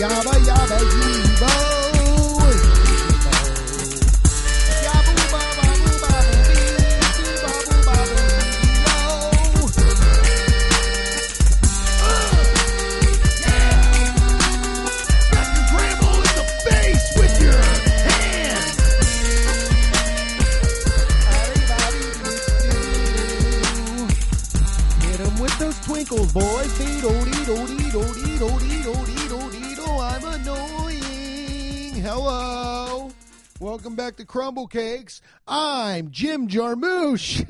Yaba Yaba Yee. Welcome back to Crumble Cakes. I'm Jim Jarmusch.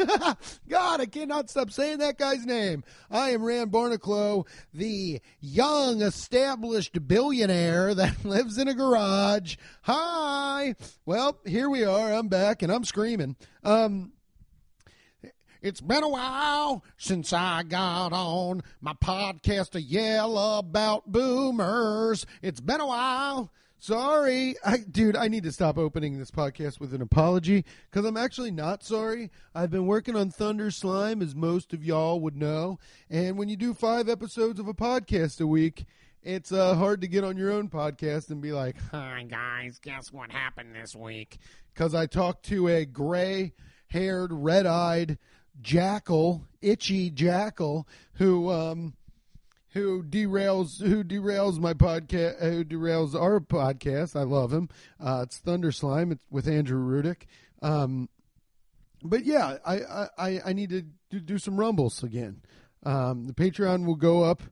God, I cannot stop saying that guy's name. I am Rand Barnacle, the young established billionaire that lives in a garage. Hi. Well, here we are. I'm back and I'm screaming. Um, it's been a while since I got on my podcast to yell about boomers. It's been a while. Sorry, I, dude. I need to stop opening this podcast with an apology because I'm actually not sorry. I've been working on Thunder Slime, as most of y'all would know, and when you do five episodes of a podcast a week, it's uh, hard to get on your own podcast and be like, Hi guys, guess what happened this week? because I talked to a gray-haired, red-eyed jackal, itchy jackal, who um, who derails who derails my podcast, who derails our podcast. I love him. Uh, it's Thunder Slime. It's with Andrew Rudick. Um, but yeah, I, I- I need to do, do some rumbles again. Um, the Patreon will go up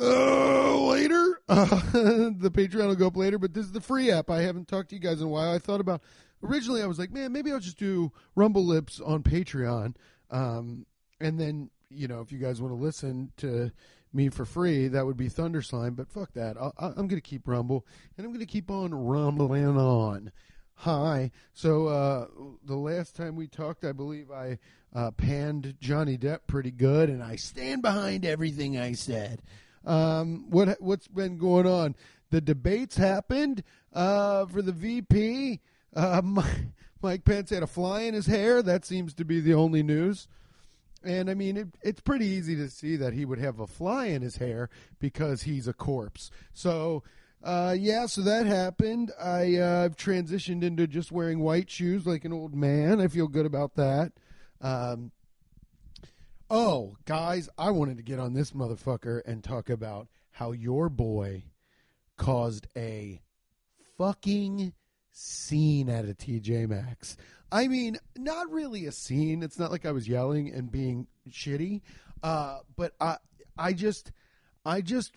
uh, later. Uh, the Patreon will go up later, but this is the free app. I haven't talked to you guys in a while. I thought about originally. I was like, man, maybe I'll just do Rumble Lips on Patreon, um, and then you know, if you guys want to listen to me for free, that would be Thunder Slime. But fuck that. I'll, I'm going to keep Rumble, and I'm going to keep on rumbling on. Hi. So uh, the last time we talked, I believe I uh, panned Johnny Depp pretty good, and I stand behind everything I said. Um, what what's been going on? The debates happened uh, for the VP. Uh, Mike Pence had a fly in his hair. That seems to be the only news. And I mean, it, it's pretty easy to see that he would have a fly in his hair because he's a corpse. So, uh, yeah, so that happened. I, uh, I've transitioned into just wearing white shoes like an old man. I feel good about that. Um, oh, guys, I wanted to get on this motherfucker and talk about how your boy caused a fucking scene at a TJ Maxx. I mean, not really a scene. It's not like I was yelling and being shitty. Uh, but I, I just, I just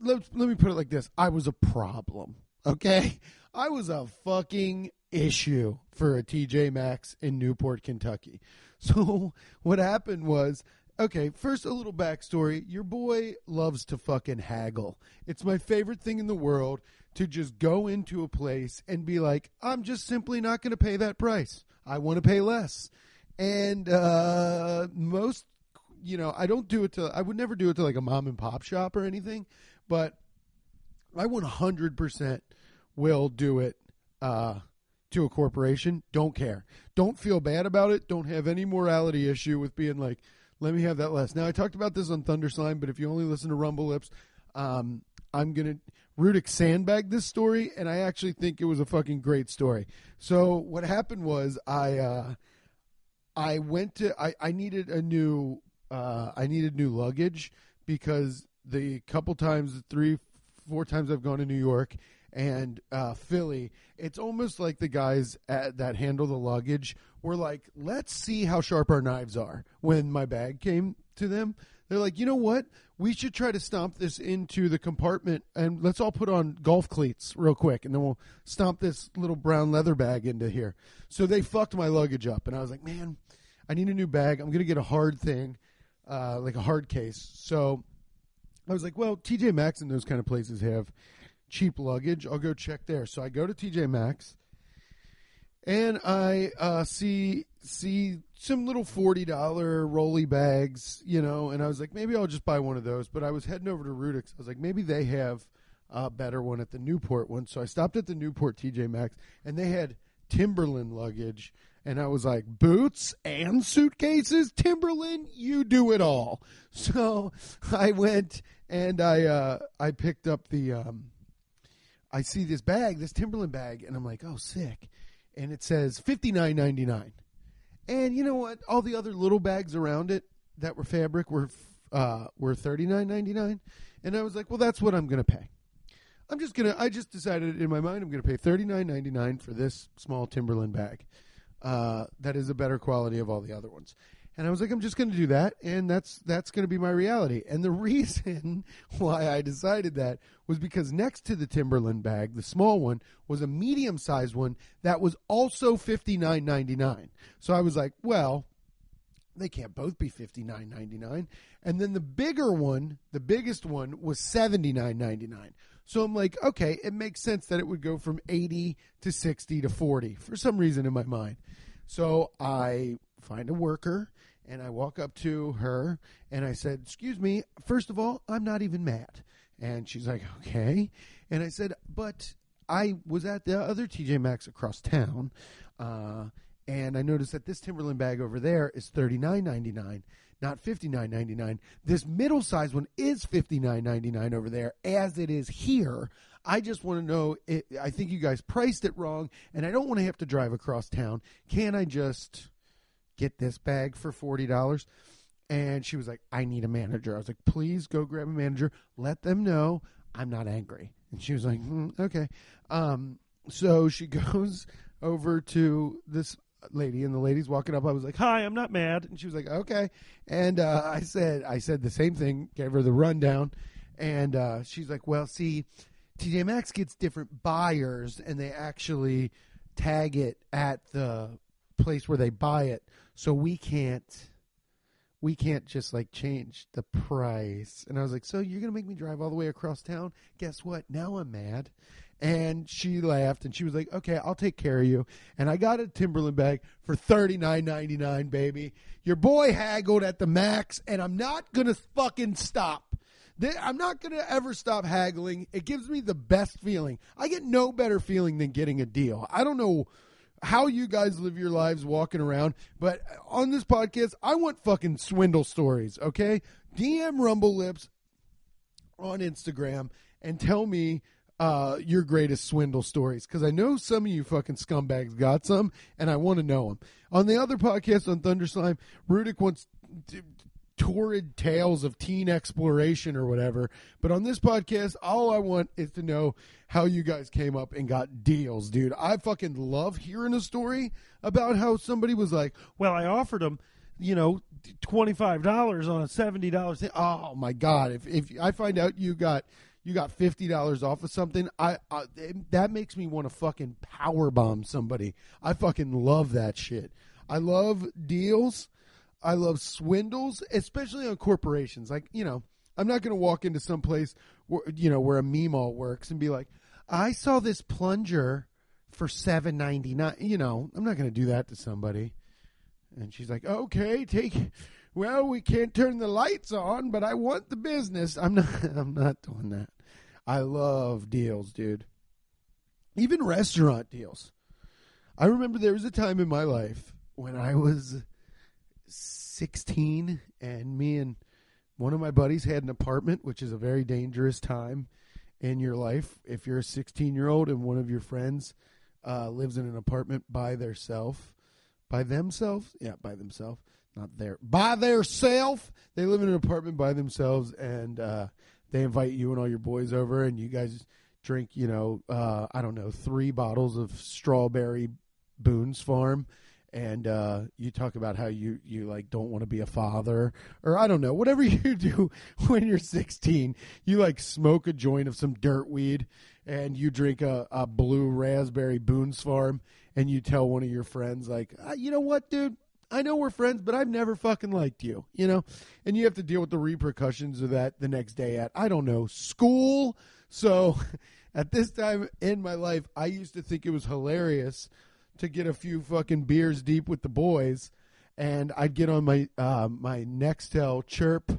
let let me put it like this: I was a problem. Okay, I was a fucking issue for a TJ Maxx in Newport, Kentucky. So what happened was. Okay, first a little backstory. Your boy loves to fucking haggle. It's my favorite thing in the world to just go into a place and be like, I'm just simply not going to pay that price. I want to pay less. And uh, most, you know, I don't do it to, I would never do it to like a mom and pop shop or anything, but I 100% will do it uh, to a corporation. Don't care. Don't feel bad about it. Don't have any morality issue with being like, let me have that last. Now, I talked about this on Thunder Slime, but if you only listen to Rumble Lips, um, I'm to. Rudick sandbagged this story, and I actually think it was a fucking great story. So, what happened was I. Uh, I went to I, I needed a new uh, I needed new luggage because the couple times three four times I've gone to New York and uh, Philly it's almost like the guys at, that handle the luggage were like let's see how sharp our knives are. When my bag came to them they're like you know what? We should try to stomp this into the compartment and let's all put on golf cleats real quick and then we'll stomp this little brown leather bag into here. So they fucked my luggage up and i was like man i need a new bag. I'm gonna get a hard thing uh, like a hard case. So i was like well tj maxx and those kind of places have cheap luggage. I'll go check there. So i go to tj maxx and I uh, see see some little forty dollar rolly bags, you know, and I was like, maybe I'll just buy one of those. But I was heading over to Rudick's. I was like, maybe they have a better one at the Newport one. So I stopped at the Newport TJ Maxx, and they had Timberland luggage. And I was like, boots and suitcases, Timberland, you do it all. So I went and I uh, I picked up the um, I see this bag, this Timberland bag, and I'm like, oh, sick. And it says fifty nine ninety nine. And you know what? All the other little bags around it that were fabric were uh, were thirty nine ninety nine. And I was like, well, that's what I'm going to pay. I'm just gonna. I just decided in my mind I'm going to pay thirty nine ninety nine for this small Timberland bag. Uh, that is a better quality of all the other ones. And I was like, I'm just going to do that, and that's that's going to be my reality. And the reason why I decided that was because next to the Timberland bag, the small one, was a medium sized one that was also fifty nine ninety nine. So I was like, well, they can't both be fifty nine ninety nine. And then the bigger one, the biggest one, was seventy nine ninety nine. So I'm like, okay, it makes sense that it would go from eighty to sixty to forty for some reason in my mind. So I find a worker and I walk up to her and I said, Excuse me, first of all, I'm not even mad. And she's like, Okay. And I said, But I was at the other TJ Maxx across town, uh, and I noticed that this Timberland bag over there is thirty nine ninety nine, not fifty nine ninety nine. This middle size one is fifty nine ninety nine over there, as it is here. I just want to know. It, I think you guys priced it wrong, and I don't want to have to drive across town. Can I just get this bag for forty dollars? And she was like, I need a manager. I was like, please go grab a manager. Let them know I'm not angry. And she was like, "Hmm, okay. Um, so she goes over to this lady, and the lady's walking up. I was like, hi, I'm not mad. And she was like, okay. And uh, I said, I said the same thing, gave her the rundown. And uh, she's like, well, see, TJ Maxx gets different buyers, and they actually tag it at the place where they buy it. So we can't we can't just like change the price. And I was like, so you're going to make me drive all the way across town? Guess what? Now I'm mad. And she laughed and she was like, okay, I'll take care of you. And I got a Timberland bag for thirty nine ninety nine, baby. Your boy haggled at the max, and I'm not going to fucking stop. I'm not going to ever stop haggling. It gives me the best feeling. I get no better feeling than getting a deal. I don't know how you guys live your lives walking around, but on this podcast, I want fucking swindle stories, okay? DM Rumble Lips on Instagram and tell me uh, your greatest swindle stories because I know some of you fucking scumbags got some, and I want to know them. On the other podcast on Thunderslime, Rudick wants torrid tales of teen exploration or whatever. But on this podcast, all I want is to know how you guys came up and got deals, dude. I fucking love hearing a story about how somebody was like, "Well, I offered them." You know, twenty five dollars on a seventy dollars thing. Oh my god! If if I find out you got you got fifty dollars off of something, I, I that makes me want to fucking power bomb somebody. I fucking love that shit. I love deals. I love swindles, especially on corporations. Like you know, I'm not going to walk into some place where you know where a Meemaw works and be like, I saw this plunger for seven ninety nine. You know, I'm not going to do that to somebody. And she's like, okay, take. Well, we can't turn the lights on, but I want the business. I'm not. I'm not doing that. I love deals, dude. Even restaurant deals. I remember there was a time in my life when I was 16 and me and one of my buddies had an apartment, which is a very dangerous time in your life. If you're a 16 year old and one of your friends uh, lives in an apartment by theirself, by themselves, yeah, by themselves, not there, by their self. They live in an apartment by themselves, and uh, they invite you and all your boys over, and you guys drink, you know, uh, I don't know, three bottles of strawberry Boone's Farm and uh, you talk about how you you like don't want to be a father or I don't know whatever you do when you're 16 you like smoke a joint of some dirt weed and you drink a, a blue raspberry Boone's Farm and you tell one of your friends like uh, you know what dude? I know we're friends but I've never fucking liked you you know? And you have to deal with the repercussions of that the next day at I don't know school. So at this time in my life I used to think it was hilarious to get a few fucking beers deep with the boys, and I'd get on my uh, my Nextel Chirp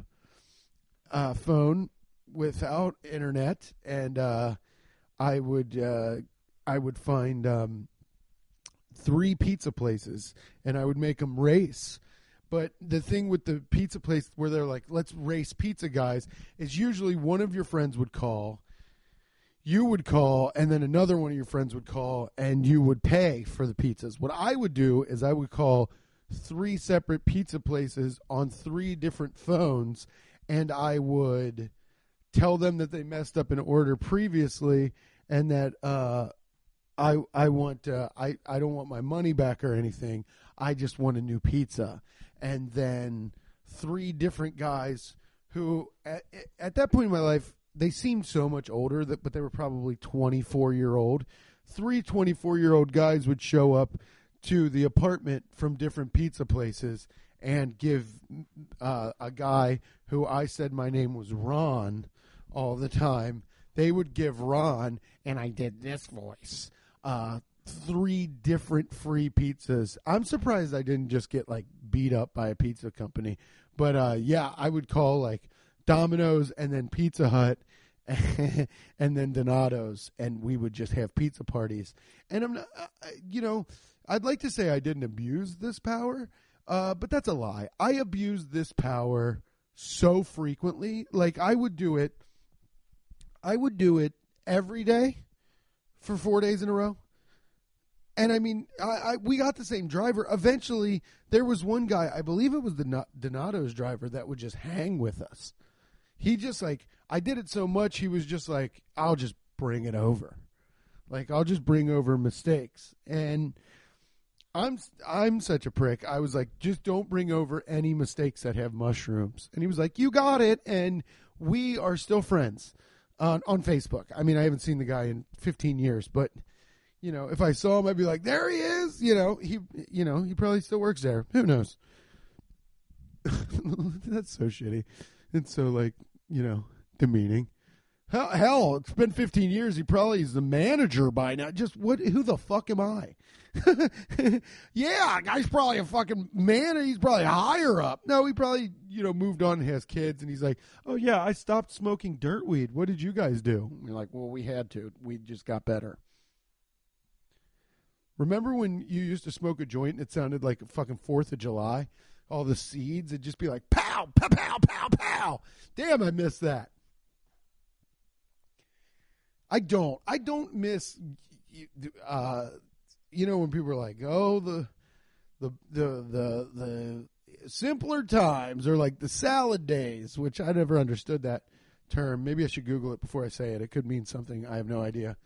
uh, phone without internet, and uh, I would uh, I would find um, three pizza places, and I would make them race. But the thing with the pizza place where they're like, "Let's race pizza guys," is usually one of your friends would call you would call and then another one of your friends would call and you would pay for the pizzas. What I would do is I would call three separate pizza places on three different phones and I would tell them that they messed up an order previously and that uh I I want uh, I I don't want my money back or anything. I just want a new pizza. And then three different guys who at, at that point in my life they seemed so much older that but they were probably 24 year old. Three 24 year old guys would show up to the apartment from different pizza places and give uh, a guy who I said my name was Ron all the time. They would give Ron, and I did this voice, uh, three different free pizzas. I'm surprised I didn't just get like beat up by a pizza company. But uh, yeah, I would call like Domino's and then Pizza Hut and then Donato's, and we would just have pizza parties. And I'm not, you know, I'd like to say I didn't abuse this power, uh, but that's a lie. I abused this power so frequently. Like I would do it. I would do it every day for four days in a row. And I mean, I, I, we got the same driver. Eventually, there was one guy, I believe it was the Donato's driver, that would just hang with us. He just like, I did it so much, he was just like, I'll just bring it over. Like, I'll just bring over mistakes. And I'm I'm such a prick. I was like, just don't bring over any mistakes that have mushrooms. And he was like, you got it. And we are still friends on on Facebook. I mean, I haven't seen the guy in 15 years, but you know, if I saw him, I'd be like, there he is. You know, he you know he probably still works there. Who knows? That's so shitty. It's so like you know demeaning. Hell, hell, it's been 15 years. He probably is the manager by now. Just what? Who the fuck am I? yeah, guy's probably a fucking man. He's probably higher up. No, he probably you know moved on and has kids, and he's like, oh yeah, I stopped smoking dirt weed. What did you guys do? And you're like, well, we had to. We just got better. Remember when you used to smoke a joint and it sounded like a fucking Fourth of July? All the seeds, it'd just be like pow, pow, pow, pow. Damn, I miss that. I don't. I don't miss. Uh, you know when people are like, "Oh, the, the, the, the, the simpler times," or like the salad days, which I never understood that term. Maybe I should Google it before I say it. It could mean something. I have no idea.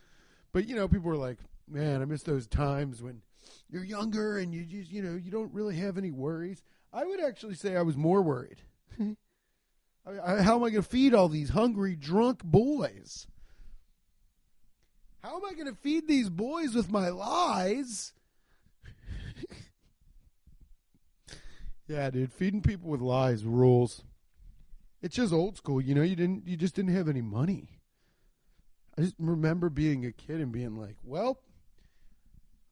But you know, people were like, "Man, I miss those times when you're younger and you just, you know, you don't really have any worries." I would actually say I was more worried. I, how am I going to feed all these hungry, drunk boys? How am I going to feed these boys with my lies? yeah, dude, feeding people with lies rules. It's just old school, you know. You didn't, you just didn't have any money. I just remember being a kid and being like, "Well,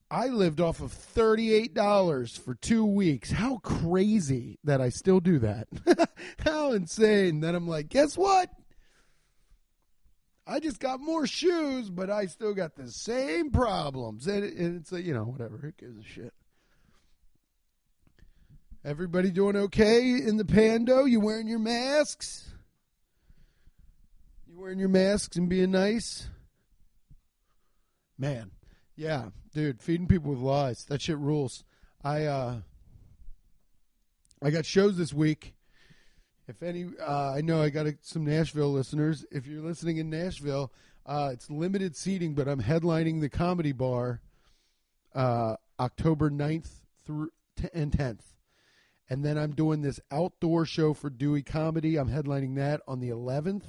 I lived off of $38 for two weeks. How crazy that I still do that. How insane that I'm like, guess what? I just got more shoes, but I still got the same problems. And, and it's, a, you know, whatever. Who gives a shit? Everybody doing okay in the Pando? You wearing your masks? You wearing your masks and being nice? Man, yeah, dude, feeding people with lies. That shit rules. I uh I got shows this week. If any uh, I know I got a, some Nashville listeners. If you're listening in Nashville, uh, it's limited seating, but I'm headlining the comedy bar uh, October 9th through t- and 10th. And then I'm doing this outdoor show for Dewey Comedy. I'm headlining that on the 11th.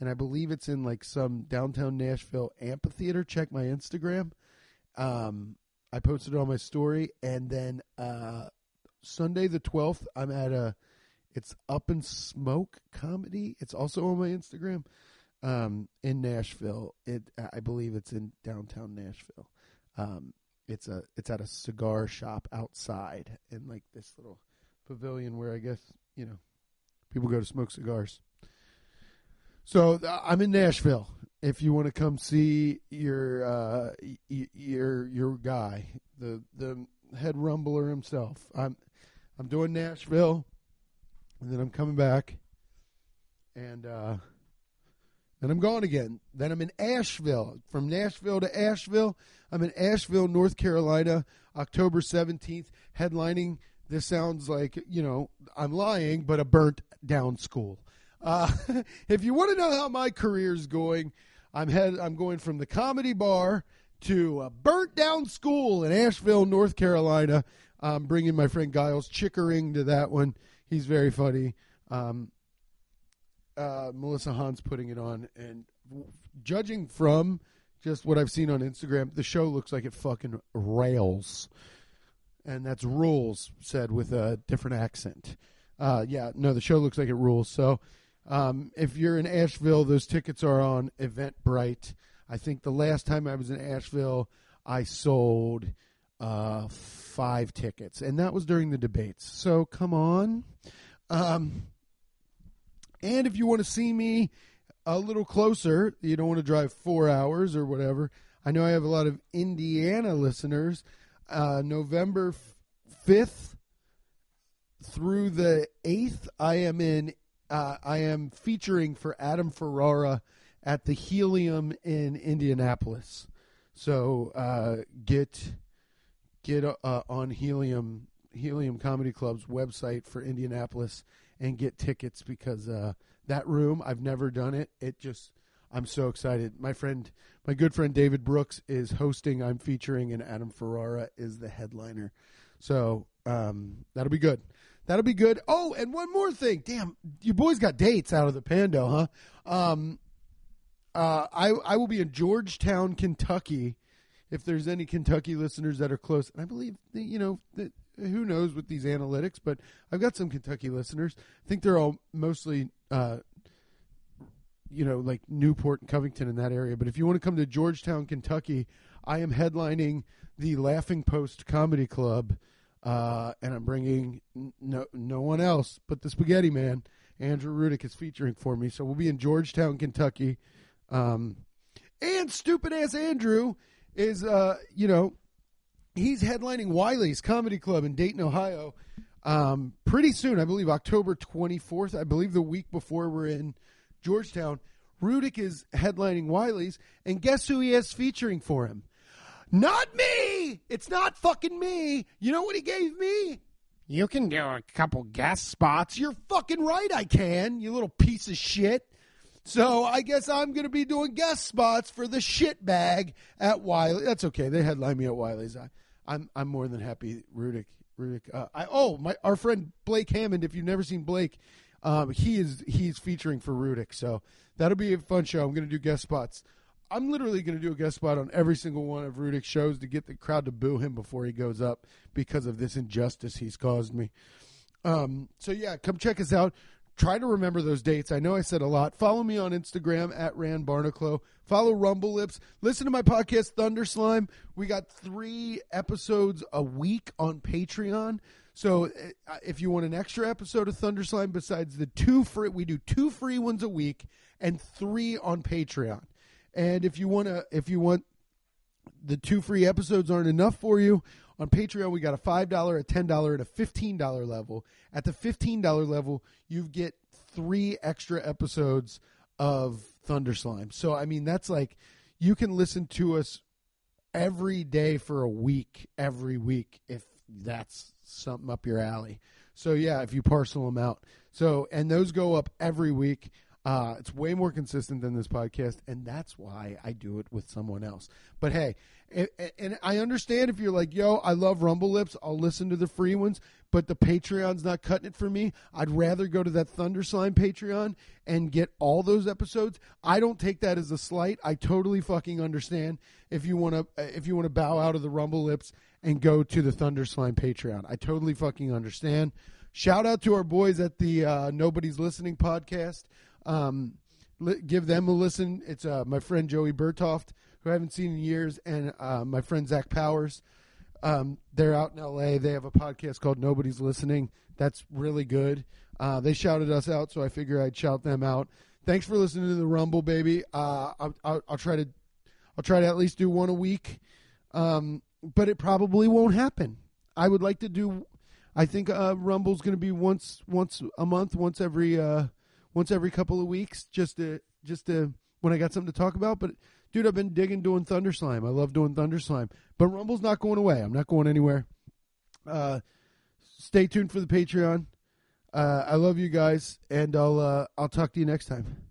And I believe it's in like some downtown Nashville amphitheater. Check my Instagram. Um, I posted it on my story, and then uh, Sunday the twelfth, I'm at a. It's Up and Smoke comedy. It's also on my Instagram. Um, in Nashville, it I believe it's in downtown Nashville. Um, it's a it's at a cigar shop outside in like this little pavilion where I guess you know people go to smoke cigars. So uh, I'm in Nashville. If you want to come see your uh, your your guy, the the head rumbler himself, I'm I'm doing Nashville, and then I'm coming back, and uh, then I'm gone again. Then I'm in Asheville. From Nashville to Asheville, I'm in Asheville, North Carolina, October 17th, headlining. This sounds like you know I'm lying, but a burnt down school. Uh, if you want to know how my career is going, I'm head. I'm going from the comedy bar to a burnt down school in Asheville, North Carolina. I'm bringing my friend Giles Chickering to that one. He's very funny. Um, uh, Melissa Hahn's putting it on, and judging from just what I've seen on Instagram, the show looks like it fucking rails. And that's rules said with a different accent. Uh, yeah, no, the show looks like it rules. So um, if you're in Asheville, those tickets are on Eventbrite. I think the last time I was in Asheville, I sold uh, five tickets, and that was during the debates. So come on. Um, and if you want to see me a little closer, you don't want to drive four hours or whatever. I know I have a lot of Indiana listeners. Uh, November 5th through the 8th, I am in. Uh, I am featuring for Adam Ferrara at the Helium in Indianapolis. So uh, get get uh, on Helium Helium Comedy Club's website for Indianapolis and get tickets because uh, that room I've never done it. It just I'm so excited. My friend, my good friend David Brooks is hosting. I'm featuring, and Adam Ferrara is the headliner. So um, that'll be good. That'll be good. Oh, and one more thing. Damn, you boys got dates out of the Pando, huh? Um, uh, I I will be in Georgetown, Kentucky. If there's any Kentucky listeners that are close, and I believe that, you know that who knows with these analytics, but I've got some Kentucky listeners. I think they're all mostly, uh, you know, like Newport and Covington in that area. But if you want to come to Georgetown, Kentucky, I am headlining the Laughing Post Comedy Club, uh, and I'm bringing no no one else but the Spaghetti Man. Andrew Rudick is featuring for me, so we'll be in Georgetown, Kentucky. Um, and stupid ass Andrew is, uh, you know, he's headlining Wiley's Comedy Club in Dayton, Ohio. Um, pretty soon, I believe October 24th. I believe the week before we're in Georgetown. Rudick is headlining Wiley's, and guess who he has featuring for him? Not me! It's not fucking me! You know what he gave me? You can do a couple guest spots. You're fucking right, I can, you little piece of shit. So I guess I'm going to be doing guest spots for the shit bag at Wiley. That's okay. They headline me at Wiley's. I, I'm I'm more than happy. Rudick, Rudick. Uh, I oh my our friend Blake Hammond. If you've never seen Blake, um, he is he's featuring for Rudick. So that'll be a fun show. I'm going to do guest spots. I'm literally going to do a guest spot on every single one of Rudick's shows to get the crowd to boo him before he goes up because of this injustice he's caused me. Um, so yeah, come check us out. Try to remember those dates. I know I said a lot. Follow me on Instagram at Rand Barnaclo. Follow Rumble Lips. Listen to my podcast Thunder Slime. We got three episodes a week on Patreon. So uh, if you want an extra episode of Thunder Slime besides the two free, we do two free ones a week and three on Patreon. And if you want to, if you want the two free episodes aren't enough for you, on Patreon we got a $5, a $10, and a $15 level. At the $15 level, you get three extra episodes of Thunder Slime. So, I mean, that's like you can listen to us every day for a week, every week, if that's something up your alley. So, yeah, if you parcel them out. So, and those go up every week. Uh, it's way more consistent than this podcast, and that's why I do it with someone else. But hey, and, and I understand if you're like, yo, I love Rumble Lips, I'll listen to the free ones, but the Patreon's not cutting it for me. I'd rather go to that Thunder Slime Patreon and get all those episodes. I don't take that as a slight. I totally fucking understand if you want to if you want to bow out of the Rumble Lips and go to the Thunder Slime Patreon. I totally fucking understand. Shout out to our boys at the uh, Nobody's Listening podcast. Um, li- give them a listen. It's uh, my friend Joey Bertoft, who I haven't seen in years, and uh, my friend Zach Powers. Um, they're out in LA. They have a podcast called Nobody's Listening. That's really good. Uh, they shouted us out, so I figure I'd shout them out. Thanks for listening to the Rumble, baby. Uh, I'll, I'll, I'll try to, I'll try to at least do one a week, um, but it probably won't happen. I would like to do. I think uh, Rumble's going to be once once a month, once every uh, once every couple of weeks, just to just to when I got something to talk about. But dude, I've been digging doing Thunder Slime. I love doing Thunder Slime. But Rumble's not going away. I'm not going anywhere. Uh, stay tuned for the Patreon. Uh, I love you guys, and I'll uh, I'll talk to you next time.